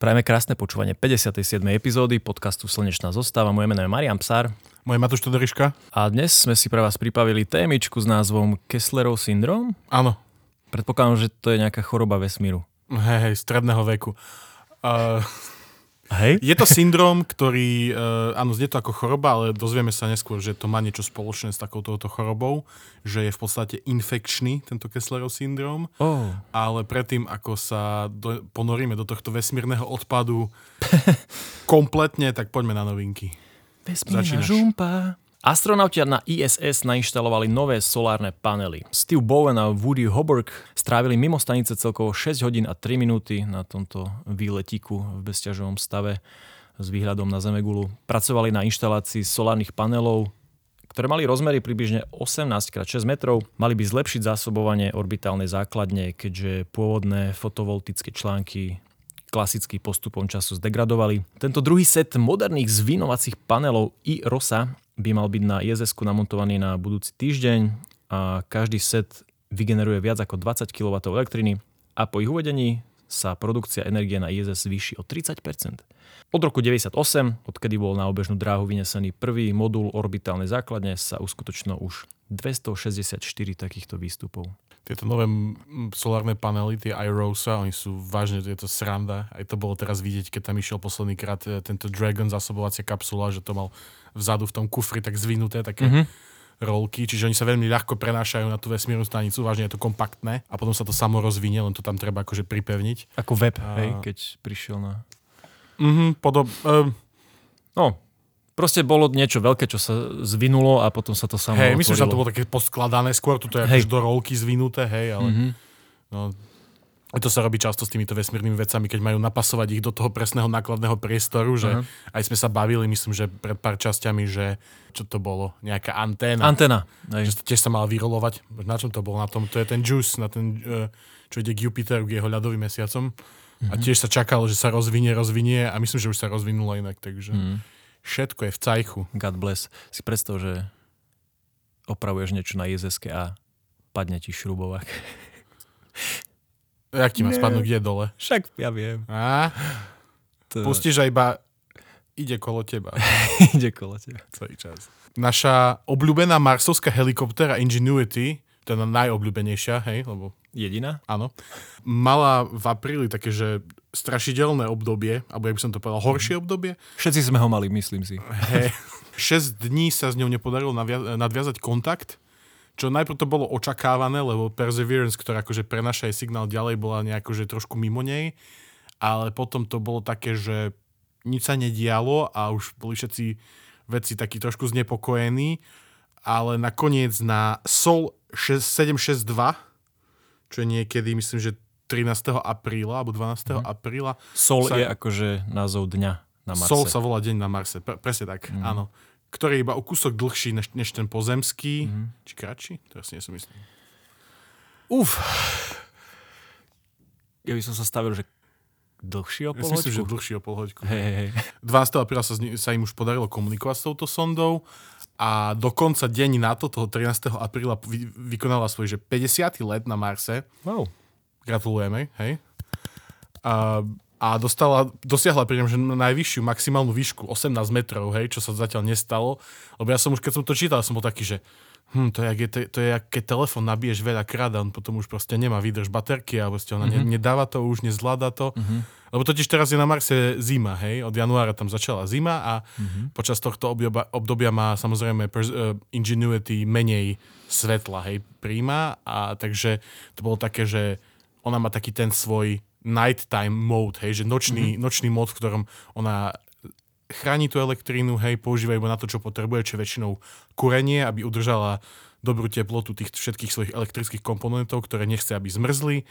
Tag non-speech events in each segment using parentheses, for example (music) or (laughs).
Prajeme krásne počúvanie 57. epizódy podcastu Slnečná zostava. Moje meno je Marian Psár. Moje Matúš Todoriška. A dnes sme si pre vás pripavili témičku s názvom Kesslerov syndrom. Áno. Predpokladám, že to je nejaká choroba vesmíru. Hej, hej, stredného veku. Uh, Hej? je to syndrom, ktorý, uh, áno, znie to ako choroba, ale dozvieme sa neskôr, že to má niečo spoločné s takouto chorobou, že je v podstate infekčný tento Kesslerov syndrom. Oh. Ale predtým, ako sa do, ponoríme do tohto vesmírneho odpadu (laughs) kompletne, tak poďme na novinky. Vesmírna žumpa. Astronauti na ISS nainštalovali nové solárne panely. Steve Bowen a Woody Hoburg strávili mimo stanice celkovo 6 hodín a 3 minúty na tomto výletíku v bezťažovom stave s výhľadom na Zemegulu. Pracovali na inštalácii solárnych panelov, ktoré mali rozmery približne 18x6 metrov. Mali by zlepšiť zásobovanie orbitálnej základne, keďže pôvodné fotovoltické články klasicky postupom času zdegradovali. Tento druhý set moderných zvinovacích panelov i ROSA by mal byť na ISS namontovaný na budúci týždeň a každý set vygeneruje viac ako 20 kW elektriny a po ich uvedení sa produkcia energie na ISS zvýši o 30% Od roku 98, odkedy bol na obežnú dráhu vynesený prvý modul orbitálnej základne, sa uskutočnilo už 264 takýchto výstupov. Tieto nové solárne panely, tie iRosa, oni sú vážne, je to sranda. Aj to bolo teraz vidieť, keď tam išiel posledný krát e, tento Dragon zásobovacia kapsula, že to mal vzadu v tom kufri tak zvinuté, také Mhm. rolky, čiže oni sa veľmi ľahko prenášajú na tú vesmírnu stanicu, vážne je to kompaktné a potom sa to samo rozvinie, len to tam treba akože pripevniť. Ako web, A- hej, keď prišiel na... Mhm, podob, um, No, proste bolo niečo veľké, čo sa zvinulo a potom sa to samo hej, myslím, že to bolo také poskladané, skôr toto je Hej. do rolky zvinuté, hej, ale Mhm. no, to sa robí často s týmito vesmírnymi vecami, keď majú napasovať ich do toho presného nákladného priestoru, že Aha. aj sme sa bavili, myslím, že pred pár časťami, že čo to bolo, nejaká anténa. Antena. že Hej. sa tiež sa mala vyrolovať. Na čom to bolo? Na tom, to je ten Juice, na ten, eh, čo ide k Jupiteru, k jeho ľadovým mesiacom. A Mhm. tiež sa čakalo, že sa rozvinie, rozvinie a myslím, že už sa rozvinulo inak, takže Mm. Všetko je v cajchu. God bless. Si predstav, že opravuješ niečo na ISS a padne ti šrubovák. Jak ti má spadnúť kde dole? Však ja viem. A? To Pustíš a iba ide kolo teba (laughs) ide kolo teba. celý čas. Naša obľúbená marsovská helikoptéra Ingenuity, teda najobľúbenejšia, hej, lebo Jediná? áno, mala v apríli také, že strašidelné obdobie, alebo jak by som to povedal, horšie obdobie, Všetci sme ho mali, myslím si. Hej. (laughs) 6 dní sa s ňou nepodarilo navia- nadviazať kontakt, čo najprv to bolo očakávané, lebo Perseverance, ktorá akože prenaša aj signál ďalej, bola nejako že trošku mimo nej, ale potom to bolo také, že nič sa nedialo a už boli všetci veci takí trošku znepokojení, ale nakoniec na Sol 6- 762, čo je niekedy, myslím, že 13. apríla alebo 12. apríla, Sol Sa- je akože názov dňa na Marse. Sol sa volá Deň na Marse, pre, presne tak, mm. áno. Ktorý je iba o kúsok dlhší než, než ten pozemský, mm. či kratší? To si nie som istý. Uf. Ja by som sa stavil, že dlhšie o Ja si myslím, že polhoďku. dlhší o pol hoďku. Hej, hej, hej. 12. apríla sa, sa im už podarilo komunikovať s touto sondou a dokonca deň na to, toho 13. apríla vy, vykonala svoj že 50. let na Marse. Wow. Gratulujeme, hej. A, a dostala, dosiahla pri že najvyššiu maximálnu výšku 18 metrov, hej, čo sa zatiaľ nestalo. Lebo ja som už, keď som to čítal, som bol taký, že hm, to, je, je, to je, keď telefón nabiješ veľa krát a on potom už proste nemá výdrž baterky a proste ona mm-hmm. ne, nedáva to už, nezvláda to. Mm-hmm. Lebo totiž teraz je na Marse zima, hej, od januára tam začala zima a mm-hmm. počas tohto obdobia, obdobia má samozrejme pers- uh, Ingenuity menej svetla, hej, príjma a takže to bolo také, že ona má taký ten svoj nighttime mode, hej, že nočný, mm-hmm. nočný mod, v ktorom ona chráni tú elektrínu, hej, používa iba na to, čo potrebuje, čo je väčšinou kúrenie, aby udržala dobrú teplotu tých všetkých svojich elektrických komponentov, ktoré nechce, aby zmrzli.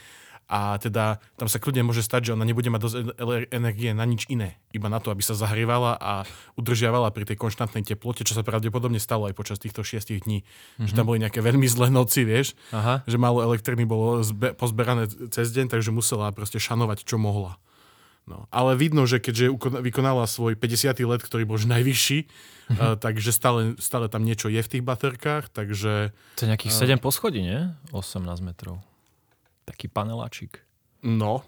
A teda tam sa kľudne môže stať, že ona nebude mať dosť ele- energie na nič iné. Iba na to, aby sa zahrievala a udržiavala pri tej konštantnej teplote, čo sa pravdepodobne stalo aj počas týchto šiestich dní. Mm-hmm. Že tam boli nejaké veľmi zlé noci, vieš, Aha. že málo elektriny bolo zbe- pozberané cez deň, takže musela proste šanovať, čo mohla. No. Ale vidno, že keďže vykonala svoj 50. let, ktorý bol už najvyšší, uh, takže stále, stále tam niečo je v tých baterkách, takže To je nejakých 7 poschodí, nie? 18 metrov. Taký paneláčik. no,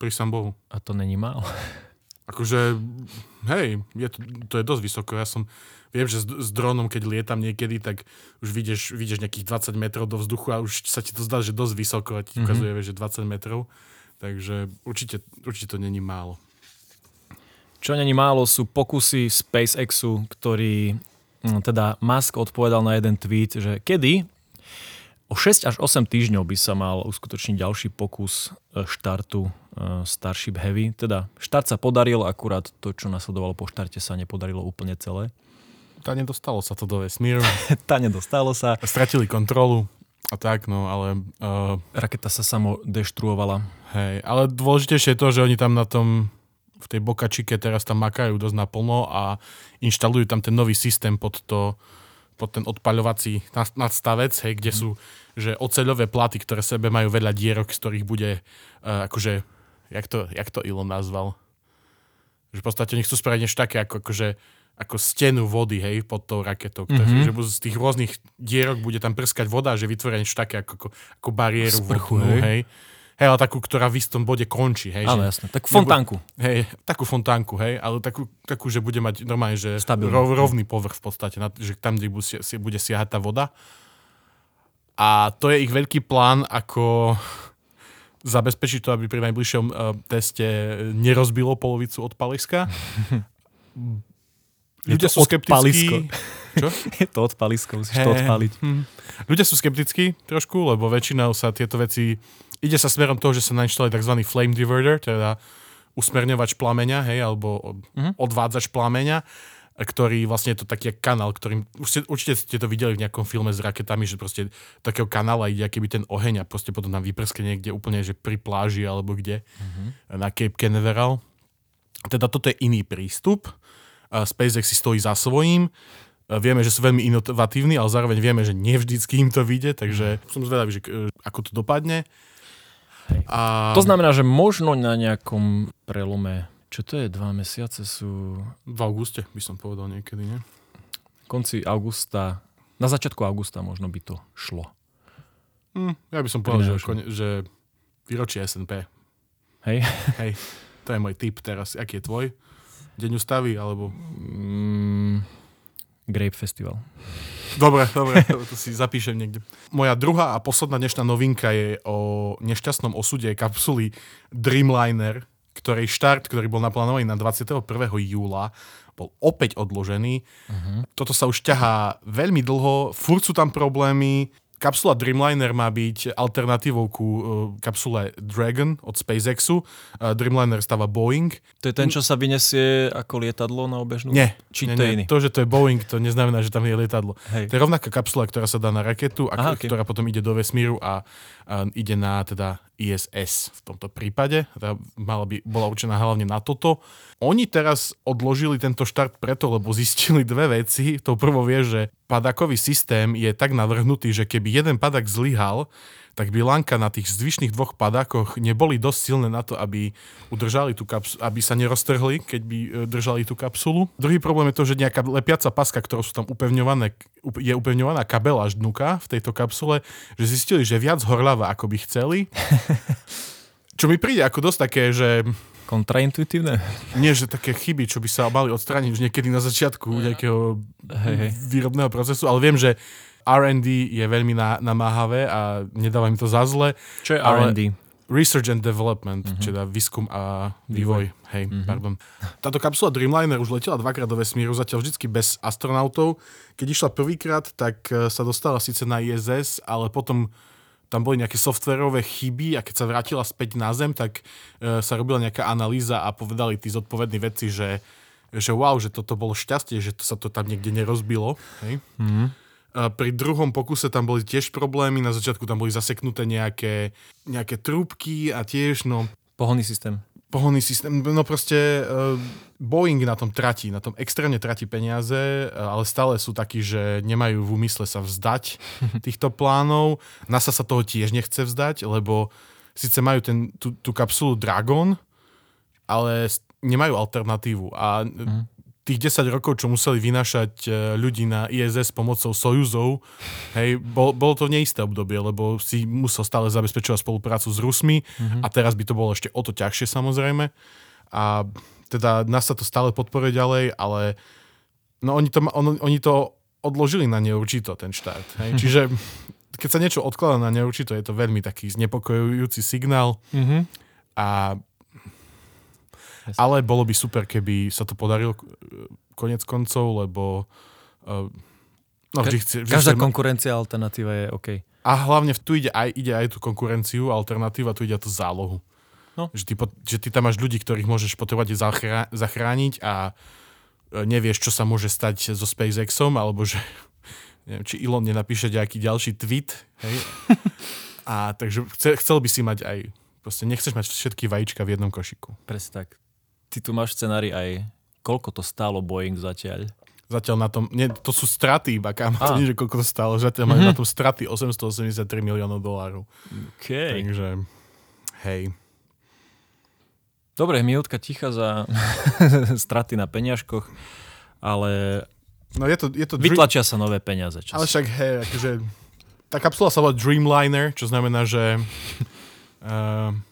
pri Bohu. A to není málo. Akože, hej, je to, to je dosť vysoko. Ja som, viem, že s, s dronom, keď lietam niekedy, tak už vidieš, vidieš nejakých 20 metrov do vzduchu a už sa ti to zdá, že dosť vysoko a ti mm-hmm. ukazuje, že 20 metrov. Takže určite, určite to není málo. Čo není málo sú pokusy SpaceXu, ktorý hm, teda Musk odpovedal na jeden tweet, že kedy o 6 až 8 týždňov by sa mal uskutočniť ďalší pokus e, štartu e, Starship Heavy. Teda štart sa podaril, akurát to, čo nasledovalo po štarte sa nepodarilo úplne celé. Tá nedostalo sa to do vesmíru. (laughs) tá nedostalo sa. Stratili kontrolu a tak, no ale... Uh, Raketa sa samo deštruovala. Hej, ale dôležitejšie je to, že oni tam na tom v tej bokačike teraz tam makajú dosť naplno a inštalujú tam ten nový systém pod to, pod ten odpaľovací nadstavec, hej, kde sú že oceľové platy, ktoré sebe majú veľa dierok, z ktorých bude uh, akože, jak to, jak to Elon nazval? Že v podstate nechcú spraviť niečo také, ako, akože, ako stenu vody, hej, pod tou raketou. Mm-hmm. Že z tých rôznych dierok bude tam prskať voda, že vytvoria niečo také ako, ako, ako bariéru Sprchu, vodnú, hej. hej Hej, ale takú, ktorá v istom bode končí. Hej, Áno, jasné. Takú fontánku. Hej, takú fontánku, hej, ale takú, takú že bude mať normálne, že rov, rovný povrch v podstate, že tam, kde bude siahať tá voda. A to je ich veľký plán, ako zabezpečiť to, aby pri najbližšom uh, teste nerozbilo polovicu odpaliska. (laughs) Ľudia sú skeptickí. Čo? (laughs) Je to odpalisko, musíš hey. to odpaliť. Hm. Ľudia sú skeptickí trošku, lebo väčšinou sa tieto veci ide sa smerom toho, že sa nainštaluje tzv. flame diverter, teda usmerňovač plameňa, hej, alebo mm-hmm. odvádzač plameňa, ktorý vlastne je to taký kanál, ktorým, už ste, určite ste to videli v nejakom filme s raketami, že proste takého kanála ide akýby ten oheň a proste potom nám vyprske niekde úplne, že pri pláži alebo kde, mm-hmm. na Cape Canaveral. Teda toto je iný prístup. SpaceX si stojí za svojím. Vieme, že sú veľmi inovatívni, ale zároveň vieme, že nevždycky im to vyjde, takže som zvedavý, že ako to dopadne. A... To znamená, že možno na nejakom prelome, čo to je, dva mesiace sú... V auguste by som povedal niekedy, nie? Konci augusta, na začiatku augusta možno by to šlo. Hm, ja by som povedal, že, kone, že výročie SNP. Hej? Hej, to je môj tip teraz. Aký je tvoj? Deň ústavy, alebo... Mm, Grape Festival. Dobre, dobre, (laughs) to si zapíšem niekde. Moja druhá a posledná dnešná novinka je o nešťastnom osude kapsuly Dreamliner, ktorej štart, ktorý bol naplánovaný na 21. júla, bol opäť odložený. Uh-huh. Toto sa už ťahá veľmi dlho, furt sú tam problémy, Kapsula Dreamliner má byť alternatívou ku uh, kapsule Dragon od SpaceXu. Uh, Dreamliner stáva Boeing. To je ten, čo sa vyniesie ako lietadlo na obežnú? Nie. Či nie, to je iný? To, že to je Boeing, to neznamená, že tam je lietadlo. Hej. To je rovnaká kapsula, ktorá sa dá na raketu a Aha, okay. ktorá potom ide do vesmíru a, a ide na teda ISS v tomto prípade. Teda mala by, bola určená hlavne na toto. Oni teraz odložili tento štart preto, lebo zistili dve veci. To prvo vie, že padakový systém je tak navrhnutý, že keby jeden padak zlyhal, tak by lanka na tých zvyšných dvoch padákoch neboli dosť silné na to, aby udržali tú kapsulu, aby sa neroztrhli, keď by e, držali tú kapsulu. Druhý problém je to, že nejaká lepiaca paska, ktorou sú tam upevňované, je upevňovaná kabel až dnuka v tejto kapsule, že zistili, že viac horľava, ako by chceli. (laughs) Čo mi príde ako dosť také, že kontraintuitívne? Nie, že také chyby, čo by sa mali odstrániť už niekedy na začiatku nejakého hey, hey. výrobného procesu, ale viem, že R&D je veľmi namáhavé a nedáva mi to za zle. Čo je R&D? Research and Development, uh-huh. teda výskum a vývoj. vývoj. Hej, uh-huh. pardon. Táto kapsula Dreamliner už letela dvakrát do vesmíru, zatiaľ vždycky bez astronautov. Keď išla prvýkrát, tak e, sa dostala síce na ISS, ale potom tam boli nejaké softverové chyby a keď sa vrátila späť na Zem, tak e, sa robila nejaká analýza a povedali tí zodpovední veci, že, že wow, že toto bolo šťastie, že to sa to tam niekde nerozbilo. Hej? Mm-hmm. Pri druhom pokuse tam boli tiež problémy, na začiatku tam boli zaseknuté nejaké, nejaké trúbky a tiež, no... Pohonný systém. Pohonný systém, no proste uh, Boeing na tom tratí, na tom extrémne tratí peniaze, ale stále sú takí, že nemajú v úmysle sa vzdať (laughs) týchto plánov. NASA sa toho tiež nechce vzdať, lebo síce majú ten, tú, tú kapsulu Dragon, ale nemajú alternatívu. A mm tých 10 rokov, čo museli vynášať e, ľudí na ISS pomocou Sojuzov, hej, bol, bolo to neisté obdobie, lebo si musel stále zabezpečovať spoluprácu s Rusmi mm-hmm. a teraz by to bolo ešte o to ťažšie samozrejme. A teda nás sa to stále podporuje ďalej, ale no oni to, on, oni to odložili na neurčito, ten štart. Hej. (laughs) Čiže keď sa niečo odkladá na neurčito, je to veľmi taký znepokojujúci signál. Mm-hmm. A ale bolo by super, keby sa to podarilo konec koncov, lebo uh, no, vždy chce, vždy Každá chce... konkurencia alternatíva je OK. A hlavne tu ide aj, ide aj tú konkurenciu, alternatíva, tu ide tú zálohu. No. Že, ty, že ty tam máš ľudí, ktorých môžeš potrebovať zachrá, zachrániť a e, nevieš, čo sa môže stať so SpaceXom, alebo že (laughs) neviem, či Elon nenapíše nejaký ďalší tweet. Hej? (laughs) a takže chce, chcel by si mať aj, proste nechceš mať všetky vajíčka v jednom košiku. Presne tak ty tu máš scenári aj, koľko to stálo Boeing zatiaľ? Zatiaľ na tom, nie, to sú straty iba, kam, to nie, že koľko to stálo, zatiaľ mm-hmm. majú na tom straty 883 miliónov dolárov. Okay. Takže, hej. Dobre, minútka ticha za (laughs) straty na peňažkoch, ale no je to, je to vytlačia sa nové peniaze. Čas. Ale však, hej, akože, tá kapsula sa volá Dreamliner, čo znamená, že uh, (laughs)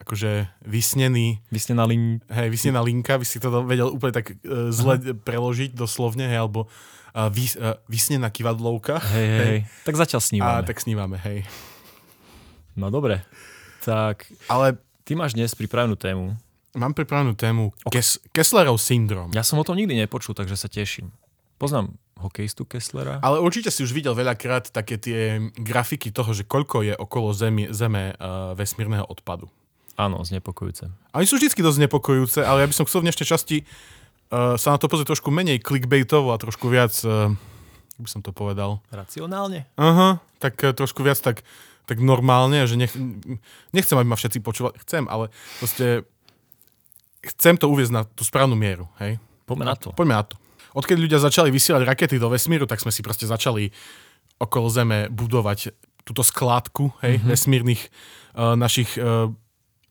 akože vysnený... Vysnená linka. Hej, vysnená linka, by si to vedel úplne tak uh, zle Aha. preložiť doslovne, hej, alebo uh, vys, uh, vysnená kivadlovka. Hej, hej, hej. Tak zatiaľ snívame. A tak snívame, hej. No dobre. Tak, ale ty máš dnes pripravenú tému. Mám pripravenú tému okay. Kes- Kesslerov syndrom. Ja som o tom nikdy nepočul, takže sa teším. Poznám hokejistu Kesslera. Ale určite si už videl veľakrát také tie grafiky toho, že koľko je okolo Zemi, Zeme uh, vesmírneho odpadu. Áno, znepokojúce. Oni sú vždy dosť znepokojúce, ale ja by som chcel v dnešnej časti uh, sa na to pozrieť trošku menej clickbaitovo a trošku viac, uh, by som to povedal? Racionálne? Aha, uh-huh, tak uh, trošku viac tak, tak normálne, že nech, nechcem, aby ma všetci počúvali, chcem, ale proste chcem to uviezť na tú správnu mieru, hej? Poďme na to. Poďme na to. Odkedy ľudia začali vysielať rakety do vesmíru, tak sme si proste začali okolo Zeme budovať túto skládku hej, mm-hmm. vesmírnych uh, našich uh,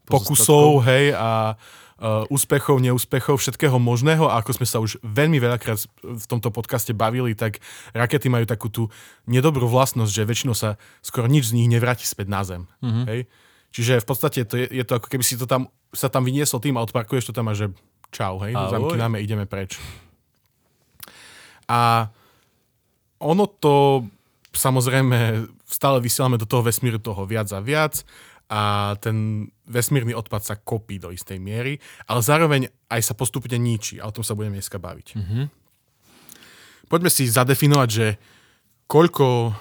pokusov, hej, a uh, úspechov, neúspechov, všetkého možného a ako sme sa už veľmi veľakrát v tomto podcaste bavili, tak rakety majú takú tú nedobrú vlastnosť, že väčšinou sa skoro nič z nich nevráti späť na Zem. Mm-hmm. Hej? Čiže v podstate to je, je to ako keby si to tam, sa tam vyniesol tým a odparkuješ to tam a že čau, hej, zamkneme, ideme preč. A ono to samozrejme stále vysielame do toho vesmíru toho viac a viac a ten vesmírny odpad sa kopí do istej miery, ale zároveň aj sa postupne ničí a o tom sa budeme dneska baviť. Mm-hmm. Poďme si zadefinovať, že koľko uh,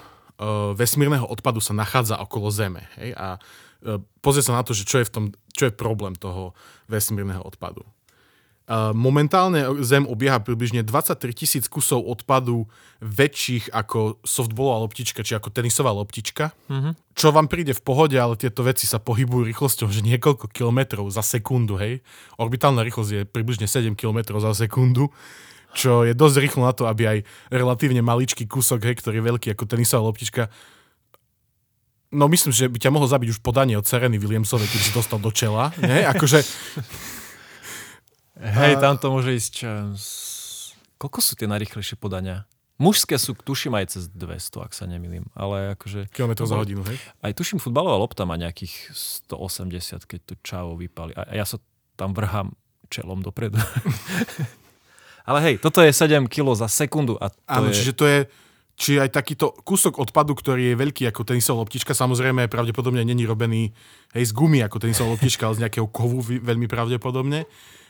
vesmírneho odpadu sa nachádza okolo Zeme. Hej? A uh, pozrie sa na to, že čo je, v tom, čo je problém toho vesmírneho odpadu. Momentálne Zem obieha približne 23 tisíc kusov odpadu väčších ako softballová loptička, či ako tenisová loptička. Mm-hmm. Čo vám príde v pohode, ale tieto veci sa pohybujú rýchlosťou, že niekoľko kilometrov za sekundu, hej. Orbitálna rýchlosť je približne 7 kilometrov za sekundu, čo je dosť rýchlo na to, aby aj relatívne maličký kúsok, hej, ktorý je veľký ako tenisová loptička, No myslím, že by ťa mohol zabiť už podanie od Sereny Williamsovej, keď si dostal do čela. Nie? Akože Hej, tam to môže ísť... Koľko sú tie najrychlejšie podania? Mužské sú, tuším, aj cez 200, ak sa nemýlim. Ale akože... Kilometr za hodinu, hej? Aj tuším, futbalová lopta má nejakých 180, keď to čavo vypali. A ja sa tam vrhám čelom dopredu. (laughs) ale hej, toto je 7 kg za sekundu. A to Áno, je... čiže to je či aj takýto kúsok odpadu, ktorý je veľký ako tenisová loptička, samozrejme pravdepodobne není robený hej, z gumy ako tenisová loptička, ale z nejakého kovu veľmi pravdepodobne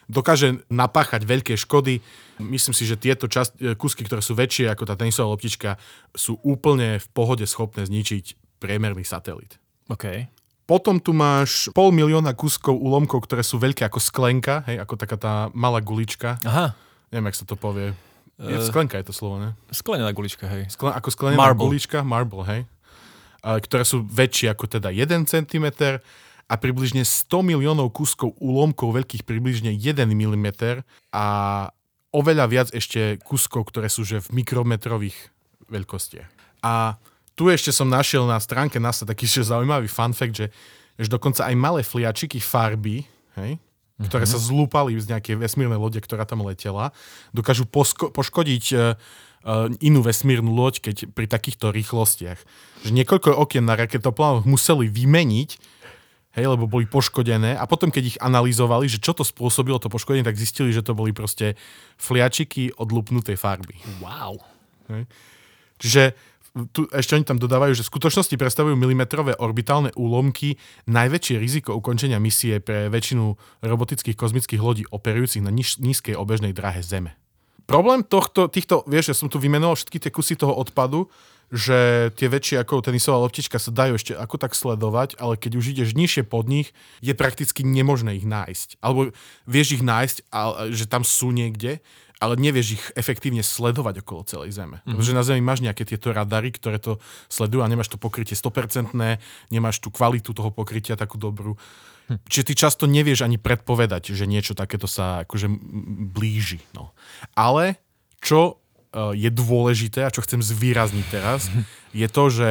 dokáže napáchať veľké škody. Myslím si, že tieto čas, e, kúsky, ktoré sú väčšie ako tá tenisová loptička, sú úplne v pohode schopné zničiť priemerný satelit. OK. Potom tu máš pol milióna kúskov úlomkov, ktoré sú veľké ako sklenka, hej, ako taká tá malá gulička. Aha. Neviem, jak sa to povie. Je, uh, sklenka je to slovo, ne? Sklenená gulička, hej. Sklen, ako sklenená marble. gulička, marble, hej. Ktoré sú väčšie ako teda 1 cm a približne 100 miliónov kúskov úlomkov veľkých približne 1 mm a oveľa viac ešte kúskov, ktoré sú že v mikrometrových veľkostiach. A tu ešte som našiel na stránke NASA taký že zaujímavý fun fact, že, že dokonca aj malé fliačiky farby, hej, ktoré sa zlúpali z nejakej vesmírnej lode, ktorá tam letela, dokážu posko- poškodiť uh, inú vesmírnu loď, keď pri takýchto rýchlostiach. Že niekoľko okien na raketoplánoch museli vymeniť, hej, lebo boli poškodené a potom, keď ich analyzovali, že čo to spôsobilo to poškodenie, tak zistili, že to boli proste fliačiky od lupnutej farby. Wow. Hej. Čiže tu ešte oni tam dodávajú, že v skutočnosti predstavujú milimetrové orbitálne úlomky najväčšie riziko ukončenia misie pre väčšinu robotických kozmických lodí operujúcich na níž, nízkej obežnej dráhe Zeme. Problém tohto, týchto, vieš, ja som tu vymenoval všetky tie kusy toho odpadu, že tie väčšie ako tenisová loptička sa dajú ešte ako tak sledovať, ale keď už ideš nižšie pod nich, je prakticky nemožné ich nájsť. Alebo vieš ich nájsť, ale, že tam sú niekde, ale nevieš ich efektívne sledovať okolo celej Zeme. Mm-hmm. Pretože na Zemi máš nejaké tieto radary, ktoré to sledujú a nemáš to pokrytie 100%, nemáš tú kvalitu toho pokrytia takú dobrú. Hm. Čiže ty často nevieš ani predpovedať, že niečo takéto sa akože blíži. No. Ale čo je dôležité a čo chcem zvýrazniť teraz, (laughs) je to, že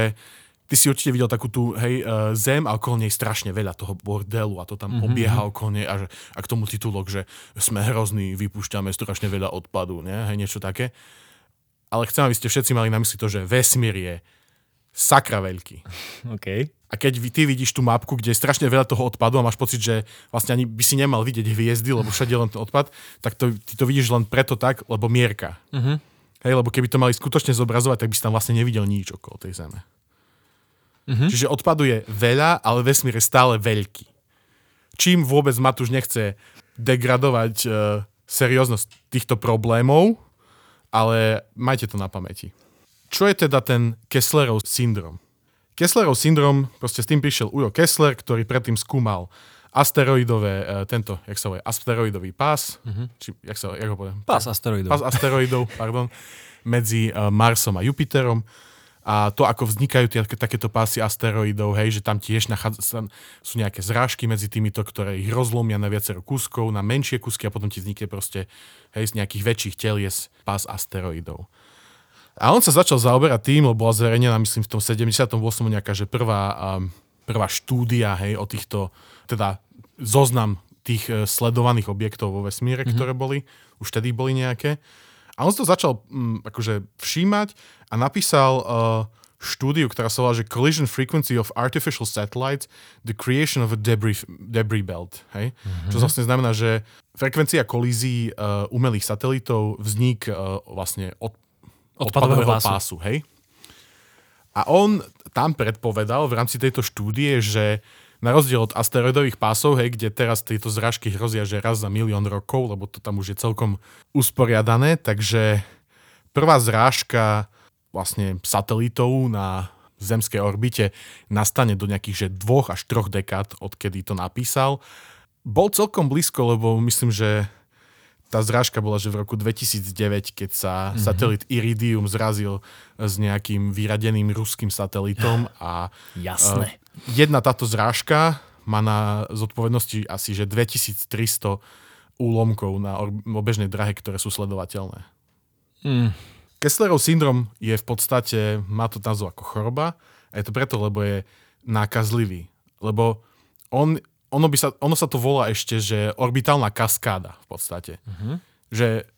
ty si určite videl takú tú, hej, uh, zem a okolo nej strašne veľa toho bordelu a to tam mm-hmm. obieha okolo nej a, že, a k tomu titulok, že sme hrozní, vypúšťame strašne veľa odpadu, ne? hej, niečo také. Ale chcem, aby ste všetci mali na mysli to, že vesmír je sakra veľký. (laughs) Okay. A keď ty vidíš tú mapku, kde je strašne veľa toho odpadu a máš pocit, že vlastne ani by si nemal vidieť hviezdy, lebo všade len ten odpad, tak to, ty to vidíš len preto tak, lebo mierka. Mm-hmm. Hej, lebo keby to mali skutočne zobrazovať, tak by si tam vlastne nevidel nič okolo tej zeme. Mm-hmm. Čiže odpadu je veľa, ale vesmír je stále veľký. Čím vôbec Matúš nechce degradovať e, serióznosť týchto problémov, ale majte to na pamäti. Čo je teda ten Kesslerov syndrom? Kesslerov syndrom, proste s tým prišiel Ujo Kessler, ktorý predtým skúmal asteroidové, uh, tento, jak sa povie, asteroidový pás, mm-hmm. či, jak sa, jak ho poviem? Pás asteroidov. Pás asteroidov, (laughs) pardon, medzi uh, Marsom a Jupiterom a to, ako vznikajú tie, takéto pásy asteroidov, hej, že tam tiež nachádza, sú nejaké zrážky medzi týmito, ktoré ich rozlomia na viacero kúskov, na menšie kúsky a potom ti vznikne proste hej, z nejakých väčších telies pás asteroidov. A on sa začal zaoberať tým, lebo bola zverejnená, myslím, v tom 78. nejaká, že prvá, um, prvá štúdia, hej, o týchto, teda zoznam tých uh, sledovaných objektov vo vesmíre, mm-hmm. ktoré boli, už tedy boli nejaké. A on to začal um, akože všímať a napísal uh, štúdiu, ktorá sa volá, že Collision Frequency of Artificial Satellites, the Creation of a Debris, debris Belt. Hej? Mm-hmm. Čo vlastne znamená, že frekvencia kolízií uh, umelých satelitov vznik uh, vlastne od, odpadového, odpadového pásu. pásu. Hej? A on tam predpovedal v rámci tejto štúdie, že na rozdiel od asteroidových pásov, hej, kde teraz tieto zrážky hrozia, že raz za milión rokov, lebo to tam už je celkom usporiadané, takže prvá zrážka vlastne satelitov na zemskej orbite nastane do nejakých že dvoch až troch dekád, odkedy to napísal. Bol celkom blízko, lebo myslím, že tá zrážka bola, že v roku 2009, keď sa mm-hmm. satelit Iridium zrazil s nejakým vyradeným ruským satelitom a Jasné. Jedna táto zrážka má na zodpovednosti asi že 2300 úlomkov na obežnej drahe, ktoré sú sledovateľné. Mm. Kesslerov syndrom je v podstate, má to názov ako choroba a je to preto, lebo je nákazlivý. Lebo on ono, by sa, ono sa to volá ešte, že orbitálna kaskáda v podstate. Uh-huh. Že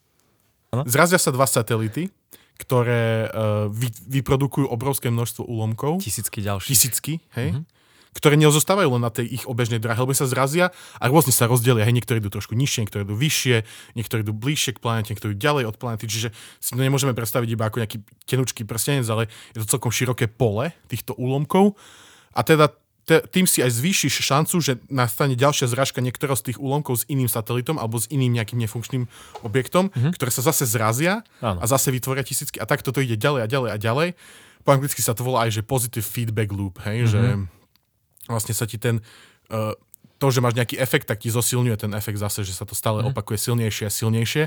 ano? zrazia sa dva satelity, ktoré uh, vy, vyprodukujú obrovské množstvo úlomkov. Tisícky ďalších. Tisícky, hej. Uh-huh. Ktoré nezostávajú len na tej ich obežnej dráhe, lebo sa zrazia a rôzne sa rozdelia. Hej, niektorí idú trošku nižšie, niektorí idú vyššie, niektorí idú bližšie k planete, niektorí ďalej od planety. Čiže si to nemôžeme predstaviť iba ako nejaký tenučký prstenec, ale je to celkom široké pole týchto úlomkov. A teda tým si aj zvýšiš šancu, že nastane ďalšia zrážka niektorého z tých úlomkov s iným satelitom alebo s iným nejakým nefunkčným objektom, mm-hmm. ktoré sa zase zrazia Áno. a zase vytvoria tisícky a tak toto ide ďalej a ďalej a ďalej. Po anglicky sa to volá aj, že positive feedback loop, hej, mm-hmm. že vlastne sa ti ten, uh, to, že máš nejaký efekt, tak ti zosilňuje ten efekt zase, že sa to stále mm-hmm. opakuje silnejšie a silnejšie.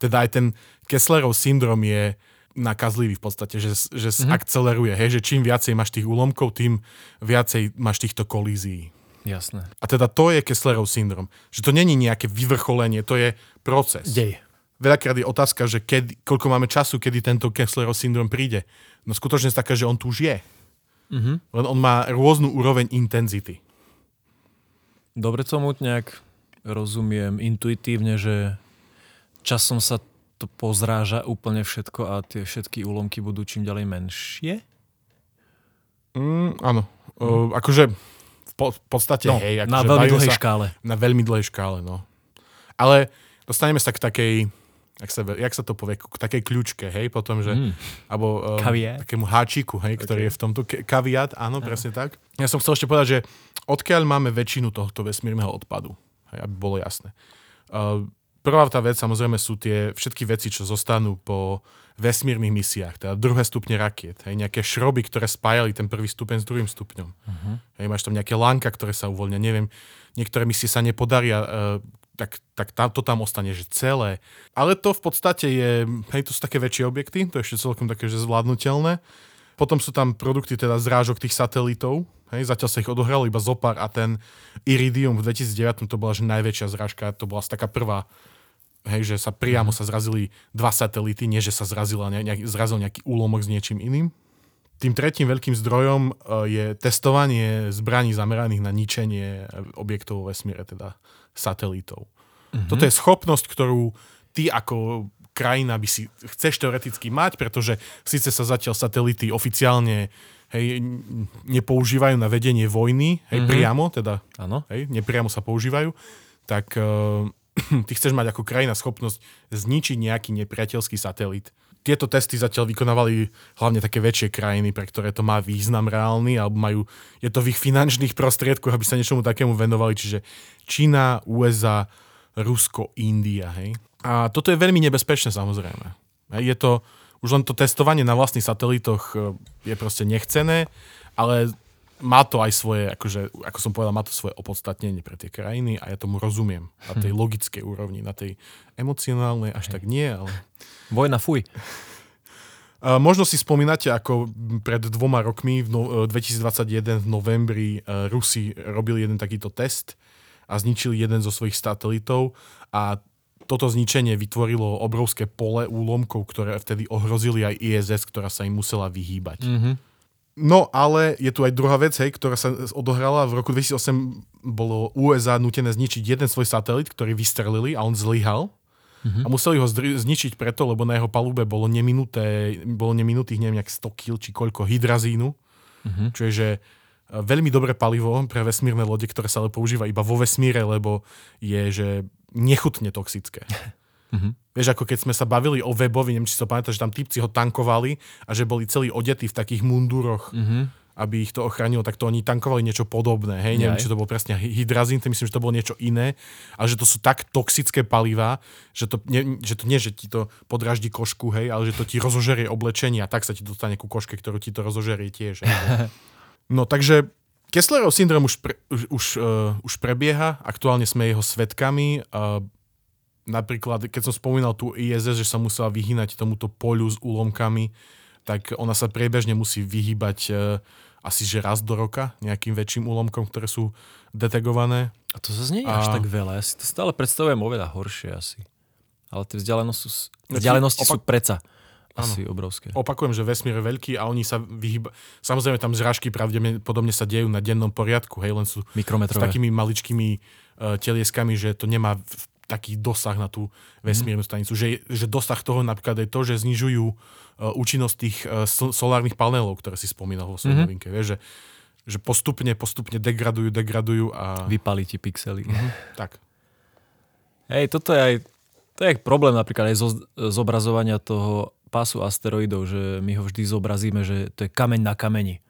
Teda aj ten Kesslerov syndrom je nakazlivý v podstate, že, že mm-hmm. akceleruje, hej, že čím viacej máš tých úlomkov, tým viacej máš týchto kolízií. Jasné. A teda to je Kesslerov syndrom. Že to není nejaké vyvrcholenie, to je proces. Dej. Veľakrát je otázka, že kedy, koľko máme času, kedy tento Kesslerov syndrom príde. No skutočne je taká, že on tu už je. Mm-hmm. Len on má rôznu úroveň intenzity. Dobre tomu nejak rozumiem intuitívne, že časom sa to pozráža úplne všetko a tie všetky úlomky budú čím ďalej menšie? Mm, áno. Uh, akože v po, v podstate, No, hej. Akože na veľmi dlhej sa, škále. Na veľmi dlhej škále, no. Ale dostaneme sa k takej, jak sa, jak sa to povie, k takej kľúčke, hej, potom, že, Mm. alebo um, takému háčiku, hej, ktorý je v tomto, ke- kaviát, áno, presne tak. Ja som chcel ešte povedať, že odkiaľ máme väčšinu tohto vesmírneho odpadu, hej, aby bolo jasné. Uh, prvá tá vec, samozrejme, sú tie všetky veci, čo zostanú po vesmírnych misiách, teda druhé stupne rakiet, hej, nejaké šroby, ktoré spájali ten prvý stupeň s druhým stupňom. Uh-huh. Hej, máš tam nejaké lanka, ktoré sa uvoľnia, neviem, niektoré misie sa nepodaria, uh, tak, tak tam, to tam ostane, že celé. Ale to v podstate je, hej, to sú také väčšie objekty, to je ešte celkom také, že zvládnutelné. Potom sú tam produkty teda zrážok tých satelitov, hej, zatiaľ sa ich odohralo iba zopár a ten Iridium v 2009 to bola že najväčšia zrážka, to bola taká prvá, hej, že sa priamo sa zrazili dva satelity, nie že sa zrazila ne, nejak, zrazil nejaký úlomok s niečím iným. Tým tretím veľkým zdrojom e, je testovanie zbraní zameraných na ničenie objektov vo vesmíre, teda satelitov. Mm-hmm. Toto je schopnosť, ktorú ty ako krajina by si chceš teoreticky mať, pretože síce sa zatiaľ satelity oficiálne hej, nepoužívajú na vedenie vojny, hej, mm-hmm. priamo, teda Áno. hej, nepriamo sa používajú, tak uh, ty chceš mať ako krajina schopnosť zničiť nejaký nepriateľský satelit. Tieto testy zatiaľ vykonávali hlavne také väčšie krajiny, pre ktoré to má význam reálny, alebo majú, je to v ich finančných prostriedkoch, aby sa niečomu takému venovali, čiže Čína, USA, Rusko, India, hej. A toto je veľmi nebezpečné samozrejme. Je to, už len to testovanie na vlastných satelitoch e, je proste nechcené, ale má to aj svoje, akože, ako som povedal, má to svoje opodstatnenie pre tie krajiny a ja tomu rozumiem na tej logickej úrovni, na tej emocionálnej až tak nie, ale... Vojna, fuj. Uh, (laughs) možno si spomínate, ako pred dvoma rokmi, v no, uh, 2021 v novembri, uh, Rusi robili jeden takýto test a zničili jeden zo svojich satelitov a toto zničenie vytvorilo obrovské pole úlomkov, ktoré vtedy ohrozili aj ISS, ktorá sa im musela vyhýbať. Mhm. No ale je tu aj druhá vec, hej, ktorá sa odohrala. V roku 2008 bolo USA nutené zničiť jeden svoj satelit, ktorý vystrelili a on zlyhal. Mhm. A museli ho zdri- zničiť preto, lebo na jeho palube bolo neminuté, bolo neminutých neviem, nejak 100 kg či koľko hydrazínu. Mhm. Čo je, že e, veľmi dobré palivo pre vesmírne lode, ktoré sa ale používa iba vo vesmíre, lebo je, že nechutne toxické. (laughs) Mhm. Vieš, ako keď sme sa bavili o webovi, neviem, či si to pamätáš, že tam typci ho tankovali a že boli celí odetí v takých munduroch, Mhm. aby ich to ochránilo, tak to oni tankovali niečo podobné. Hej, neviem, Jaj. či to bolo presne hy- hydrazín, to myslím, že to bolo niečo iné, ale že to sú tak toxické palivá, že to, nie, že to nie, že ti to podraždí košku, hej, ale že to ti rozožerie oblečenie a tak sa ti dostane ku koške, ktorú ti to rozožerie tiež. Hej. (laughs) No takže Kesslerov syndrom už, pre, už, už, uh, už prebieha, aktuálne sme jeho svetkami. Uh, napríklad, keď som spomínal tú ISS, že sa musela vyhynať tomuto poľu s úlomkami, tak ona sa priebežne musí vyhýbať uh, asi že raz do roka nejakým väčším úlomkom, ktoré sú detegované. A to zase nie je až A- tak veľa. Ja si to stále predstavujem oveľa horšie asi. Ale tie vzdialenosti sú, vzdialenosti opak- sú preca asi obrovské. Opakujem, že vesmír je veľký a oni sa vyhýba... Samozrejme, tam zrážky pravdepodobne sa dejú na dennom poriadku, hej, len sú s takými maličkými uh, telieskami, že to nemá taký dosah na tú vesmírnu Mhm. stanicu. Že, že dosah toho napríklad je to, že znižujú uh, účinnosť tých sol- solárnych panelov, ktoré si spomínal vo svojej Mhm. novinke. Vieš, že, že postupne, postupne degradujú, degradujú a... Vypali ti pixely. Tak. Hej, toto je aj to je problém napríklad aj zo, zobrazovania toho pásu asteroidov, že my ho vždy zobrazíme, že to je kameň na kameni.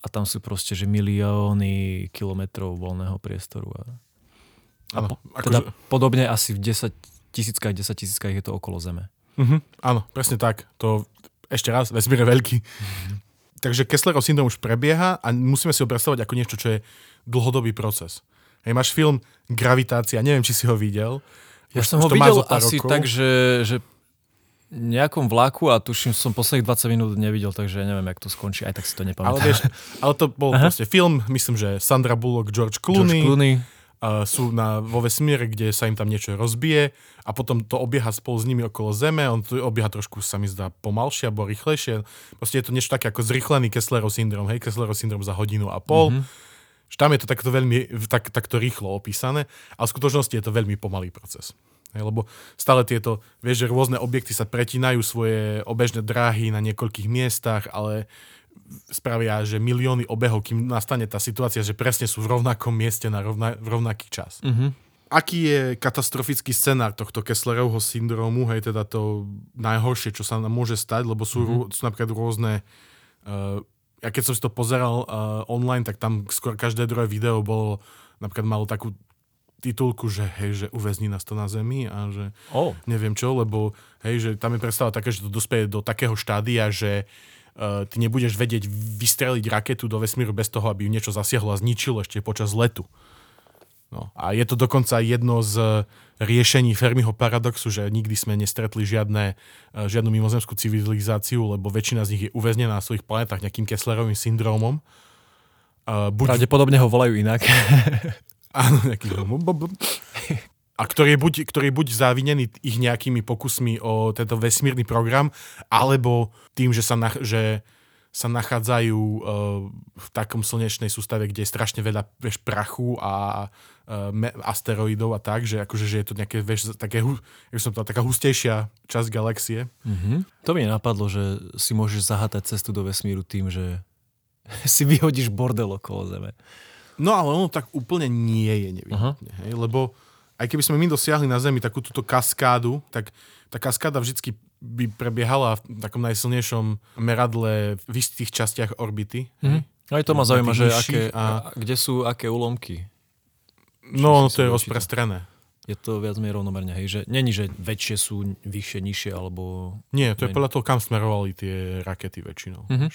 A tam sú proste, že milióny kilometrov voľného priestoru. A, a po, akože- teda podobne asi v 10 tisíckach, 10 tisíckach je to okolo Zeme. Mhm, áno, presne tak. To ešte raz, vesmír je veľký. Takže Kesslerov syndrom už prebieha a musíme si ho predstavovať ako niečo, čo je dlhodobý proces. Hej, máš film Gravitácia, neviem, či si ho videl. Ja Už- som ho videl asi rokov. tak, že, že nejakom vlaku a tuším, som posledných 20 minút nevidel, takže neviem, jak to skončí. Aj tak si to Ale, nepamätám. vieš, ale to bol Aha. proste film, myslím, že Sandra Bullock, George George Clooney, Clooney. Uh, sú na, vo vesmíre, kde sa im tam niečo rozbije a potom to obieha spolu s nimi okolo Zeme, on to obieha trošku, sa mi zdá, pomalšie alebo rýchlejšie. Proste je to niečo také ako zrychlený Kesslerov syndrom, hej, Kesslerov syndrom za hodinu a pol. Mhm. Že tam je to takto veľmi, tak, takto rýchlo opísané, a v skutočnosti je to veľmi pomalý proces. Hej, lebo stále tieto, vieš, že rôzne objekty sa pretínajú svoje obežné dráhy na niekoľkých miestach, ale spravia, že milióny obehov, kým nastane tá situácia, že presne sú v rovnakom mieste na rovna, v rovnaký čas. Mm-hmm. Aký je katastrofický scenár tohto Kesslerovho syndromu, hej, teda to najhoršie, čo sa nám môže stať, lebo sú, mm-hmm. sú napríklad rôzne uh, ja keď som si to pozeral uh, online, tak tam skôr každé druhé video bolo, napríklad malo takú titulku, že hej, že uväzní nás to na zemi a že oh. neviem čo, lebo hej, že tam je predstava také, že to dospieje do takého štádia, že uh, ty nebudeš vedieť vystreliť raketu do vesmíru bez toho, aby ju niečo zasiahlo a zničilo ešte počas letu. No, a je to dokonca jedno z riešení Fermiho paradoxu, že nikdy sme nestretli žiadne, eh, žiadnu mimozemskú civilizáciu, lebo väčšina z nich je uväznená na svojich planetách nejakým Kesslerovým syndrómom. Uh, buď... Pravdepodobne ho volajú inak. (laughs) Áno, nejaký... (laughs) A ktorý je, buď, ktorý je buď závinený ich nejakými pokusmi o tento vesmírny program, alebo tým, že sa, na, že sa nachádzajú uh, v takom slnečnej sústave, kde je strašne veľa vieš, prachu a uh, me, asteroidov a tak, že, akože, že je to nejaké, vieš, také, jak som to, taká hustejšia časť galaxie. Mm-hmm. To mi napadlo, že si môžeš zahatať cestu do vesmíru tým, že (laughs) si vyhodíš bordel okolo Zeme. No ale ono tak úplne nie je nevyhnutne, lebo aj keby sme my dosiahli na Zemi takú túto kaskádu, tak tá kaskáda vždycky by prebiehala v takom najsilnejšom meradle v istých častiach orbity. Mm-hmm. Aj to ma zaujíma, že aké, a... kde sú aké úlomky. No, no to je rozprestrené. Je to viac menej rovnomerne, hej, že není, že väčšie sú vyššie, nižšie, alebo... Nie, to je podľa toho, kam smerovali tie rakety väčšinou. Mm-hmm.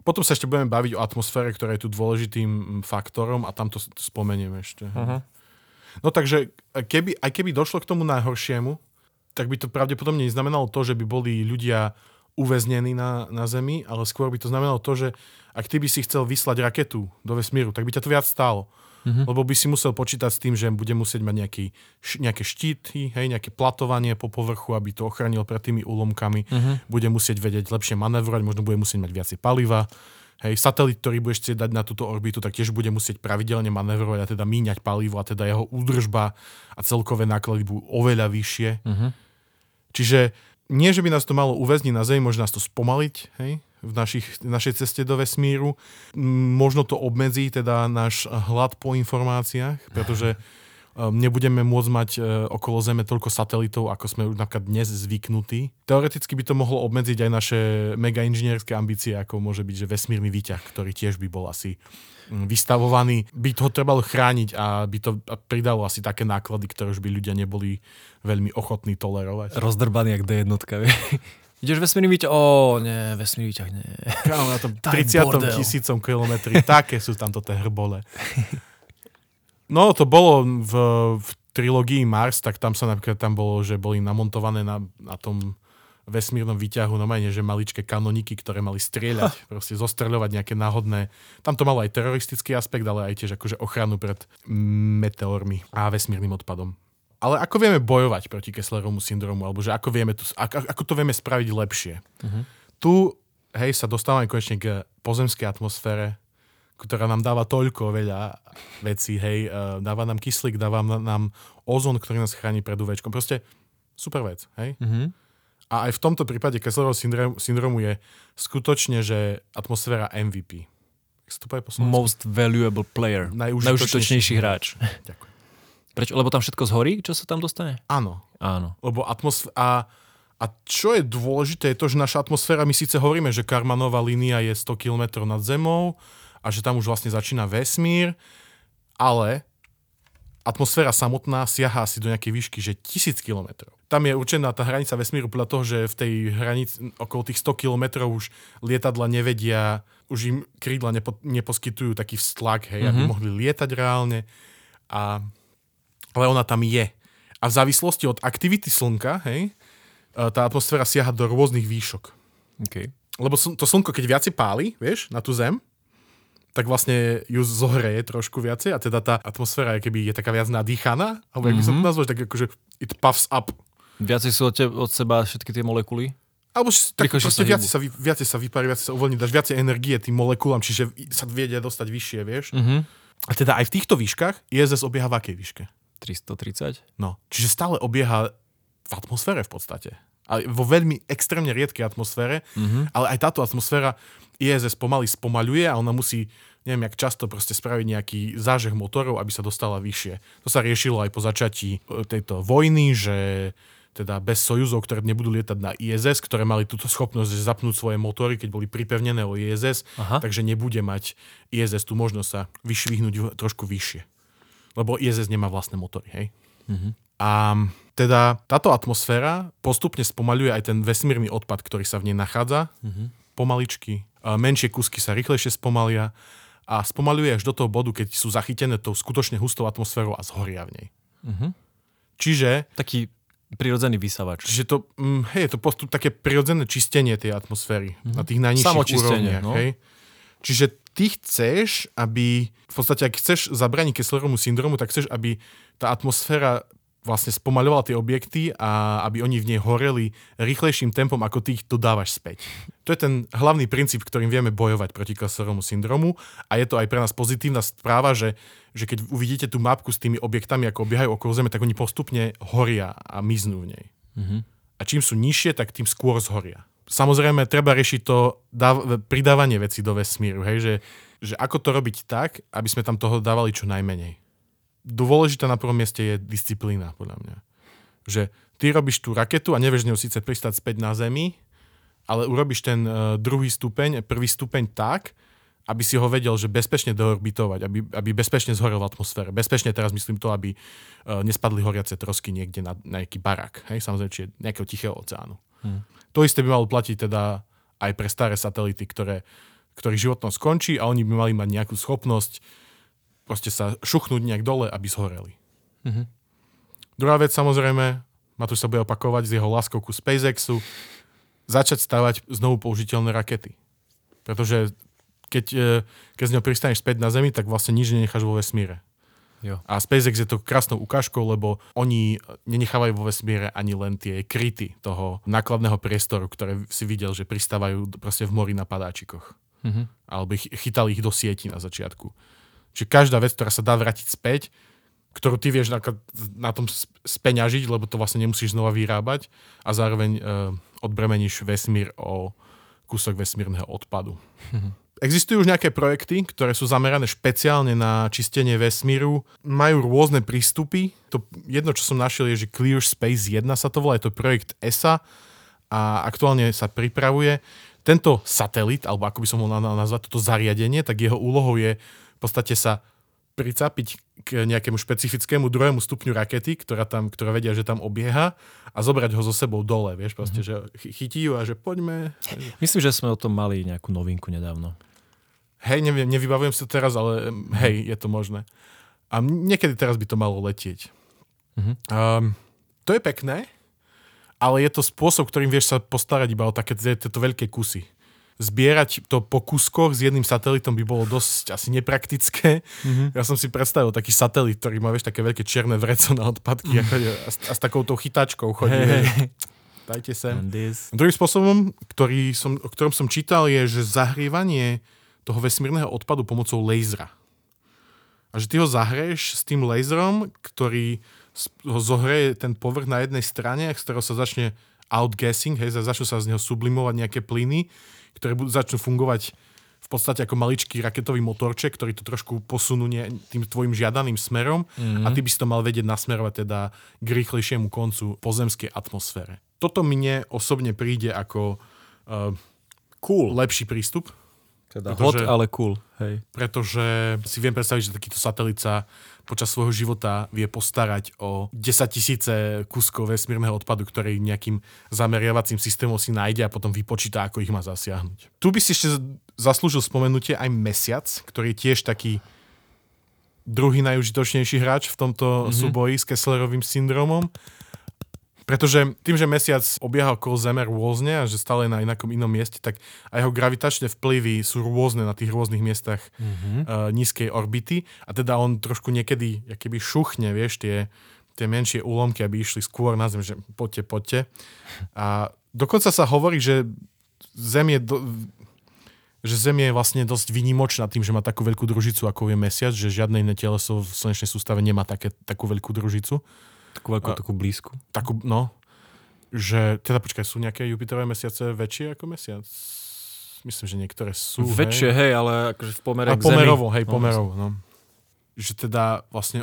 Potom sa ešte budeme baviť o atmosfére, ktorá je tu dôležitým faktorom a tam to spomenieme ešte. Uh-huh. No takže, keby, aj keby došlo k tomu najhoršiemu, tak by to pravdepodobne neznamenalo to, že by boli ľudia uväznení na, na Zemi, ale skôr by to znamenalo to, že ak ty by si chcel vyslať raketu do vesmíru, tak by ťa to viac stálo. Mm-hmm. Lebo by si musel počítať s tým, že bude musieť mať nejaký, nejaké štíty, hej, nejaké platovanie po povrchu, aby to ochránil pred tými úlomkami. Mm-hmm. Bude musieť vedieť lepšie manevrovať, možno bude musieť mať viacej paliva. Hej, satelit, ktorý budeš chcieť dať na túto orbitu, tak tiež bude musieť pravidelne manevrovať a teda míňať palivo a teda jeho údržba a celkové náklady budú oveľa vyššie. Uh-huh. Čiže nie, že by nás to malo uväzniť na Zemi, môže nás to spomaliť hej, v, našich, v našej ceste do vesmíru. Možno to obmedzí teda náš hlad po informáciách, pretože Ehm, (laughs) nebudeme môcť mať e, okolo Zeme toľko satelitov, ako sme už napríklad dnes zvyknutí. Teoreticky by to mohlo obmedziť aj naše mega inžinierské ambície, ako môže byť, že vesmírny výťah, ktorý tiež by bol asi mm, vystavovaný, by to trebalo chrániť a by to pridalo asi také náklady, ktoré už by ľudia neboli veľmi ochotní tolerovať. Rozdrbaný jak D1. Ideš vesmírny výťah? Ó, nie, vesmírny výťah, nie. Kámo, na tom (laughs) 30 tisícom kilometri, také sú tamto tie hrbole. No, to bolo v, v trilógii Mars, tak tam sa napríklad tam bolo, že boli namontované na, na tom vesmírnom výťahu, no majne, že maličké kanoniky, ktoré mali strieľať, ha. (laughs) proste zostreľovať nejaké náhodné. Tam to malo aj teroristický aspekt, ale aj tiež akože ochranu pred meteormi a vesmírnym odpadom. Ale ako vieme bojovať proti Kesslerovmu syndromu, alebo že ako, vieme to, ako, ako to vieme spraviť lepšie? Uh-huh. Tu, hej, sa dostávame konečne k pozemskej atmosfére, ktorá nám dáva toľko veľa vecí, hej, uh, dáva nám kyslík, dáva nám ozon, ktorý nás chráni pred UV. Proste super vec, hej. Mm-hmm. A aj v tomto prípade Kesslerovho syndromu je skutočne, že atmosféra MVP. Most valuable player. Najúžitočnejší hráč. Ďakujem. Prečo? Lebo tam všetko zhorí, čo sa tam dostane? Áno. Áno. Lebo atmosféra... A, a čo je dôležité, je to, že naša atmosféra, my síce hovoríme, že Karmanová línia je 100 km nad Zemou, a že tam už vlastne začína vesmír, ale atmosféra samotná siaha asi do nejakej výšky, že tisíc kilometrov. Tam je určená tá hranica vesmíru podľa toho, že v tej hranici okolo tých 100 kilometrov už lietadla nevedia, už im krídla nepo, neposkytujú taký vztlak, hej, mm-hmm. aby mhm. mohli lietať reálne. A, ale ona tam je. A v závislosti od aktivity slnka, hej, e, tá atmosféra siaha do rôznych výšok. Okay. Lebo to slnko, keď viacej páli, vieš, na tú zem, tak vlastne ju zohreje trošku viacej a teda tá atmosféra je keby je taká viac nadýchaná, alebo mm-hmm. by som to mhm. nazval, tak akože it puffs up. Viacej sú od, te, od seba všetky tie molekuly? Alebo tak proste viacej sa, vy, viacej sa vyparí, viacej sa uvoľní, dáš viacej energie tým molekulám, čiže sa viedia dostať vyššie, vieš. Mm-hmm. A teda aj v týchto výškach ISS obieha v akej výške? 330? No, čiže stále obieha v atmosfére v podstate. Ale vo veľmi extrémne riedkej atmosfére, mm-hmm. ale aj táto atmosféra ISS pomaly spomaľuje a ona musí, neviem jak často, proste spraviť nejaký zážeh motorov, aby sa dostala vyššie. To sa riešilo aj po začatí e, tejto vojny, že teda bez sojuzov, ktoré nebudú lietať na ISS, ktoré mali túto schopnosť zapnúť svoje motory, keď boli pripevnené o ISS, Aha. takže nebude mať ISS tú možnosť sa vyšvihnúť trošku vyššie. Lebo ISS nemá vlastné motory, hej? Mm-hmm. A teda táto atmosféra postupne spomaľuje aj ten vesmírny odpad, ktorý sa v nej nachádza. Mm-hmm. Pomaličky. Menšie kusky sa rýchlejšie spomalia a spomaľuje až do toho bodu, keď sú zachytené tou skutočne hustou atmosférou a zhoria v nej. Mm-hmm. Čiže... Taký prirodzený vysavač. Čiže to, mm, hej, je to postup také prirodzené čistenie tej atmosféry mm-hmm. na tých najnižších úrovniach. No? Hej. Čiže ty chceš, aby, v podstate ak chceš zabraniť Kesslerovmu syndromu, tak chceš, aby tá atmosféra vlastne spomaľovala tie objekty a aby oni v nej horeli rýchlejším tempom, ako ty ich dodávaš späť. To je ten hlavný princíp, ktorým vieme bojovať proti Kesslerovmu syndromu a je to aj pre nás pozitívna správa, že, že keď uvidíte tú mapku s tými objektami, ako obiehajú okolo Zeme, tak oni postupne horia a miznú v nej. Mm-hmm. A čím sú nižšie, tak tým skôr zhoria. Samozrejme, treba riešiť to dáv- pridávanie veci do vesmíru, hej, že, že ako to robiť tak, aby sme tam toho dávali čo najmenej dôležitá na prvom mieste je disciplína, podľa mňa. Že ty robíš tú raketu a nevieš ňou síce pristať späť na Zemi, ale urobíš ten uh, druhý stupeň, prvý stupeň tak, aby si ho vedel, že bezpečne deorbitovať, aby, aby bezpečne zhorel v atmosfére. Bezpečne teraz myslím to, aby uh, nespadli horiace trosky niekde na, na nejaký barak, hej, samozrejme, či nejakého tichého oceánu. Hmm. To isté by malo platiť teda aj pre staré satelity, ktoré, ktorých životnosť skončí a oni by mali mať nejakú schopnosť proste sa šuchnúť nejak dole, aby zhoreli. Mm-hmm. Druhá vec samozrejme, Matúš sa bude opakovať z jeho láskou ku SpaceXu, začať stavať znovu použiteľné rakety. Pretože keď, e, keď z ňou pristaneš späť na Zemi, tak vlastne nič nenecháš vo vesmíre. Jo. A SpaceX je to krásnou ukážkou, lebo oni nenechávajú vo vesmíre ani len tie kryty toho nákladného priestoru, ktoré si videl, že pristávajú proste v mori na padáčikoch. Mm-hmm. Alebo chytali ich do sieti na začiatku. Čiže každá vec, ktorá sa dá vrátiť späť, ktorú ty vieš na, na tom speňažiť, lebo to vlastne nemusíš znova vyrábať a zároveň e, odbremeníš vesmír o kúsok vesmírneho odpadu. Mm-hmm. Existujú už nejaké projekty, ktoré sú zamerané špeciálne na čistenie vesmíru. Majú rôzne prístupy. To jedno, čo som našiel, je, že Clear Space 1 sa to volá, je to projekt ESA a aktuálne sa pripravuje. Tento satelit, alebo ako by som mohol nazvať toto zariadenie, tak jeho úlohou je podstate sa pricapiť k nejakému špecifickému druhému stupňu rakety, ktorá, tam, ktorá vedia, že tam obieha a zobrať ho so sebou dole, vieš, proste, mm-hmm. že chytí ju a že poďme. Myslím, že sme o tom mali nejakú novinku nedávno. Hej, neviem, nevybavujem sa teraz, ale mm-hmm. hej, je to možné. A niekedy teraz by to malo letieť. Mm-hmm. Um, to je pekné, ale je to spôsob, ktorým vieš sa postarať iba o také tieto veľké kusy zbierať to po kuskoch s jedným satelitom by bolo dosť asi nepraktické. Mm-hmm. Ja som si predstavil taký satelit, ktorý má, vieš, také veľké čierne vreco na odpadky mm. a, a, a s takouto chytačkou chodí. Hey, hey. Dajte sa. Druhým spôsobom, ktorý som, o ktorom som čítal, je, že zahrievanie toho vesmírneho odpadu pomocou laserra. A že ty ho zahreješ s tým laserom, ktorý ho zohreje ten povrch na jednej strane, z ktorého sa začne outgassing, hej, začnú sa z neho sublimovať nejaké plyny ktoré budú, začnú fungovať v podstate ako maličký raketový motorček, ktorý to trošku posunú nie, tým tvojim žiadaným smerom mm-hmm. a ty by si to mal vedieť nasmerovať teda k rýchlejšiemu koncu pozemskej atmosfére. Toto mne osobne príde ako uh, cool. lepší prístup, teda pretože, hot, ale cool. Hej. Pretože si viem predstaviť, že takýto satelit sa počas svojho života vie postarať o 10 tisíce kuskov vesmírneho odpadu, ktorý nejakým zameriavacím systémom si nájde a potom vypočíta, ako ich má zasiahnuť. Tu by si ešte zaslúžil spomenutie aj Mesiac, ktorý je tiež taký druhý najužitočnejší hráč v tomto mm-hmm. súboji s Kesslerovým syndromom pretože tým, že mesiac obieha okolo Zeme rôzne a že stále na inakom inom mieste, tak aj jeho gravitačné vplyvy sú rôzne na tých rôznych miestach mm-hmm. uh, nízkej orbity a teda on trošku niekedy keby šuchne, vieš, tie, tie menšie úlomky, aby išli skôr na Zem, že poďte, poďte. A dokonca sa hovorí, že Zem je do, že Zem je vlastne dosť výnimočná tým, že má takú veľkú družicu, ako je Mesiac, že žiadne iné teleso v slnečnej sústave nemá také, takú veľkú družicu. Takú veľkú, takú blízku. Takú, no, že, teda počkaj, sú nejaké Jupiterové mesiace väčšie ako Mesiac? Myslím, že niektoré sú. Väčšie, hej. hej, ale akože v pomere A k pomerovo, Zemi. hej, No, pomerovo, no. Že teda vlastne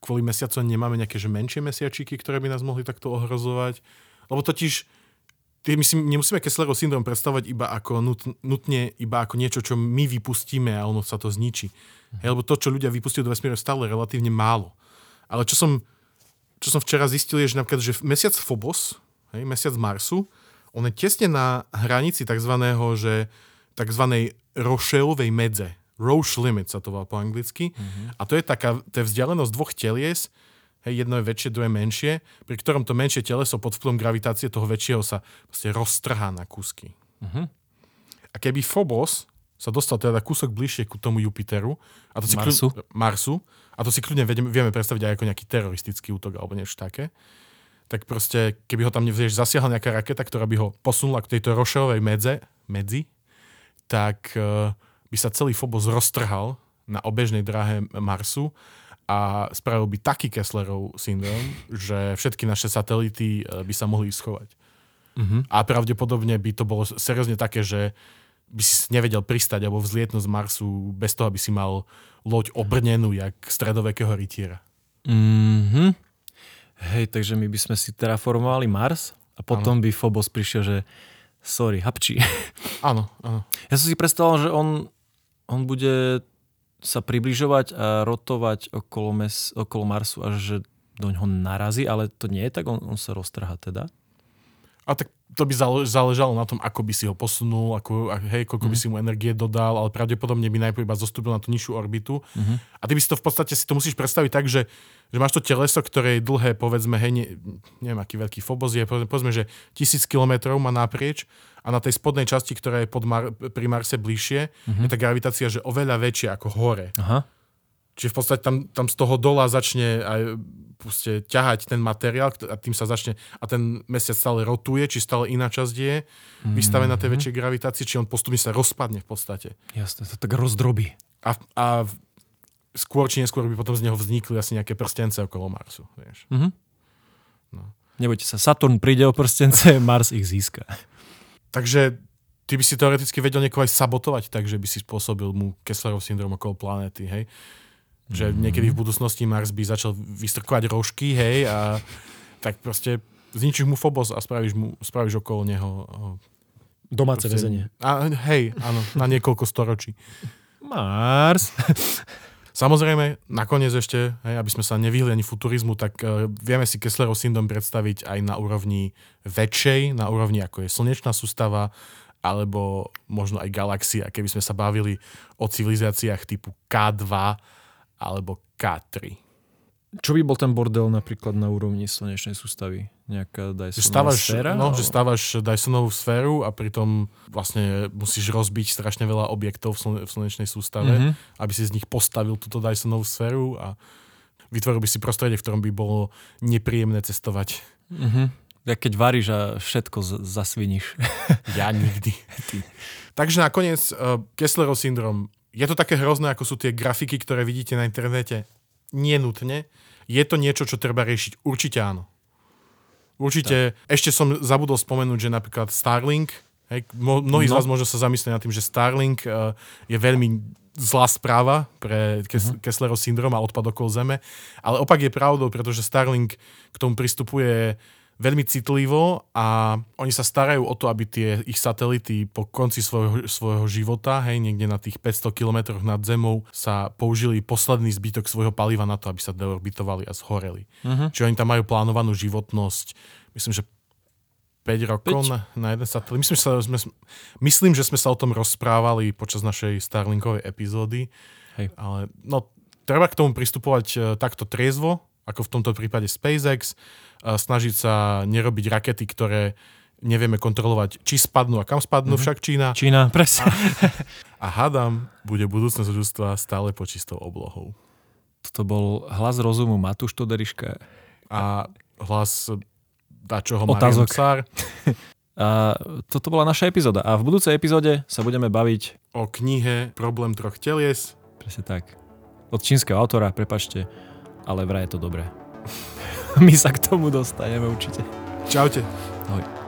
kvôli mesiacu nemáme nejaké že menšie mesiačiky, ktoré by nás mohli takto ohrozovať. Lebo totiž my si nemusíme Kesslerov syndrom predstavovať iba ako nut, nutne iba ako niečo, čo my vypustíme a ono sa to zničí. Hej, lebo to, čo ľudia vypustia do vesmíru, je stále relatívne málo. Ale čo som, čo som včera zistil, je, že napríklad, že mesiac Phobos, hej, mesiac Marsu, on je tesne na hranici tzv. že tzv. Rochellovej medze. Roche limit sa to volá po anglicky. Mm-hmm. A to je taká, to je vzdialenosť dvoch telies, hej, jedno je väčšie, druhé menšie, pri ktorom to menšie teleso pod vplyvom gravitácie toho väčšieho sa proste roztrhá na kúsky. Mhm. A keby Phobos sa dostal teda kúsok bližšie ku tomu Jupiteru, a to si Marsu? Kľudne, Marsu, a to si kľudne vieme, vieme predstaviť aj ako nejaký teroristický útok alebo niečo také, tak proste, keby ho tam vieš, zasiahla nejaká raketa, ktorá by ho posunula k tejto rošovej medze, medzi, tak uh, by sa celý Phobos roztrhal na obežnej dráhe Marsu a spravil by taký Kesslerov syndrom, že všetky naše satelity eh, by sa mohli schovať. Mhm. A pravdepodobne by to bolo seriózne také, že by si nevedel pristať alebo vzlietnúť z Marsu bez toho, aby si mal loď obrnenú jak stredovekého rytiera. Mhm. Hej, takže my by sme si terraformovali Mars a potom by Phobos prišiel, že sorry, hapči. (laughs) Áno, áno. Ja som si predstavoval, že on, on bude sa približovať a rotovať okolo, mes, okolo Marsu až že do ňoho narazí, ale to nie je tak, on, on sa roztrhá teda. A tak to by zále- záležalo na tom, ako by si ho posunul, ako, hej, koľko by si mu energie dodal, ale pravdepodobne by najprv iba zostúpil na tú nižšiu orbitu. Mhm. A ty by si to v podstate si to musíš predstaviť tak, že, že máš to teleso, ktoré je dlhé, povedzme, hej, ne, neviem, aký veľký Phobos je, povedzme, že tisíc kilometrov má naprieč a na tej spodnej časti, ktorá je pod Mar- pri Marse bližšie, je tá gravitácia, že oveľa väčšia ako hore. Aha. Čiže v podstate tam, tam z toho dola začne aj proste ťahať ten materiál a tým sa začne, a ten mesiac stále rotuje, či stále iná časť je vystavená tej väčšej gravitácii, či on postupne sa rozpadne v podstate. Jasne, to tak rozdrobí. A, a skôr či neskôr by potom z neho vznikli asi nejaké prstence okolo Marsu. Vieš. Mhm. No. Nebojte sa, Saturn príde o prstence, (laughs) Mars ich získa. Takže ty by si teoreticky vedel niekoho aj sabotovať tak, že by si spôsobil mu Kesslerov syndrom okolo planéty, hej? Že niekedy v budúcnosti Mars by začal vystrkovať rožky, hej, a tak proste zničíš mu Phobos a spravíš, mu, spravíš okolo neho Domáce proste- väzenie. A, hej, áno, na niekoľko storočí. Mars. (laughs) Samozrejme, nakoniec ešte, hej, aby sme sa nevyhli ani futurizmu, tak uh, vieme si Kesslerov syndrom predstaviť aj na úrovni väčšej, na úrovni ako je slnečná sústava, alebo možno aj galaxia, keby sme sa bavili o civilizáciách typu K2 alebo K3. Čo by bol ten bordel napríklad na úrovni slnečnej sústavy? Nejaká Dysonová stávaš, sféra? no, že stávaš Dysonovú sféru a pritom vlastne musíš rozbiť strašne veľa objektov v, slne, v slnečnej sústave, Mhm. aby si z nich postavil túto Dysonovú sféru a vytvoril by si prostredie, v ktorom by bolo nepríjemné cestovať. Mhm. Jak keď varíš a všetko z- zasviníš. Ja nikdy. (laughs) Takže nakoniec uh, Kesslerov syndrom. Je to také hrozné, ako sú tie grafiky, ktoré vidíte na internete? Nie nutne. Je to niečo, čo treba riešiť? Určite áno. Určite. Tak. Ešte som zabudol spomenúť, že napríklad Starlink, hej, mnohí no. z vás možno sa zamyslieť nad tým, že Starlink uh, je veľmi zlá správa pre uh-huh. Kesslerov syndrom a odpad okolo Zeme, ale opak je pravdou, pretože Starlink k tomu pristupuje veľmi citlivo a oni sa starajú o to, aby tie ich satelity po konci svojho, svojho života, hej, niekde na tých 500 kilometroch nad Zemou, sa použili posledný zbytok svojho paliva na to, aby sa deorbitovali a zhoreli. Mhm. Čiže oni tam majú plánovanú životnosť, myslím, že 5 rokov Päť? na, na jeden satelit. Myslím, že sa, sme, myslím, že sme sa o tom rozprávali počas našej Starlinkovej epizódy. Hej. Ale no, treba k tomu pristupovať e, takto triezvo, ako v tomto prípade SpaceX, snažiť sa nerobiť rakety, ktoré nevieme kontrolovať, či spadnú a kam spadnú, mm-hmm. však Čína. Čína, presne. A hádam, bude budúcnosť ľudstva stále pod čistou oblohou. Toto bol hlas rozumu Matúš Toderiška. A hlas dačoho Otázok. Psár. A toto bola naša epizóda. A v budúcej epizóde sa budeme baviť... O knihe Problém troch telies. Presne tak. Od čínskeho autora, prepačte, ale vraj je to dobré. (laughs) (laughs) My sa k tomu dostaneme určite. Čaute. Ahoj.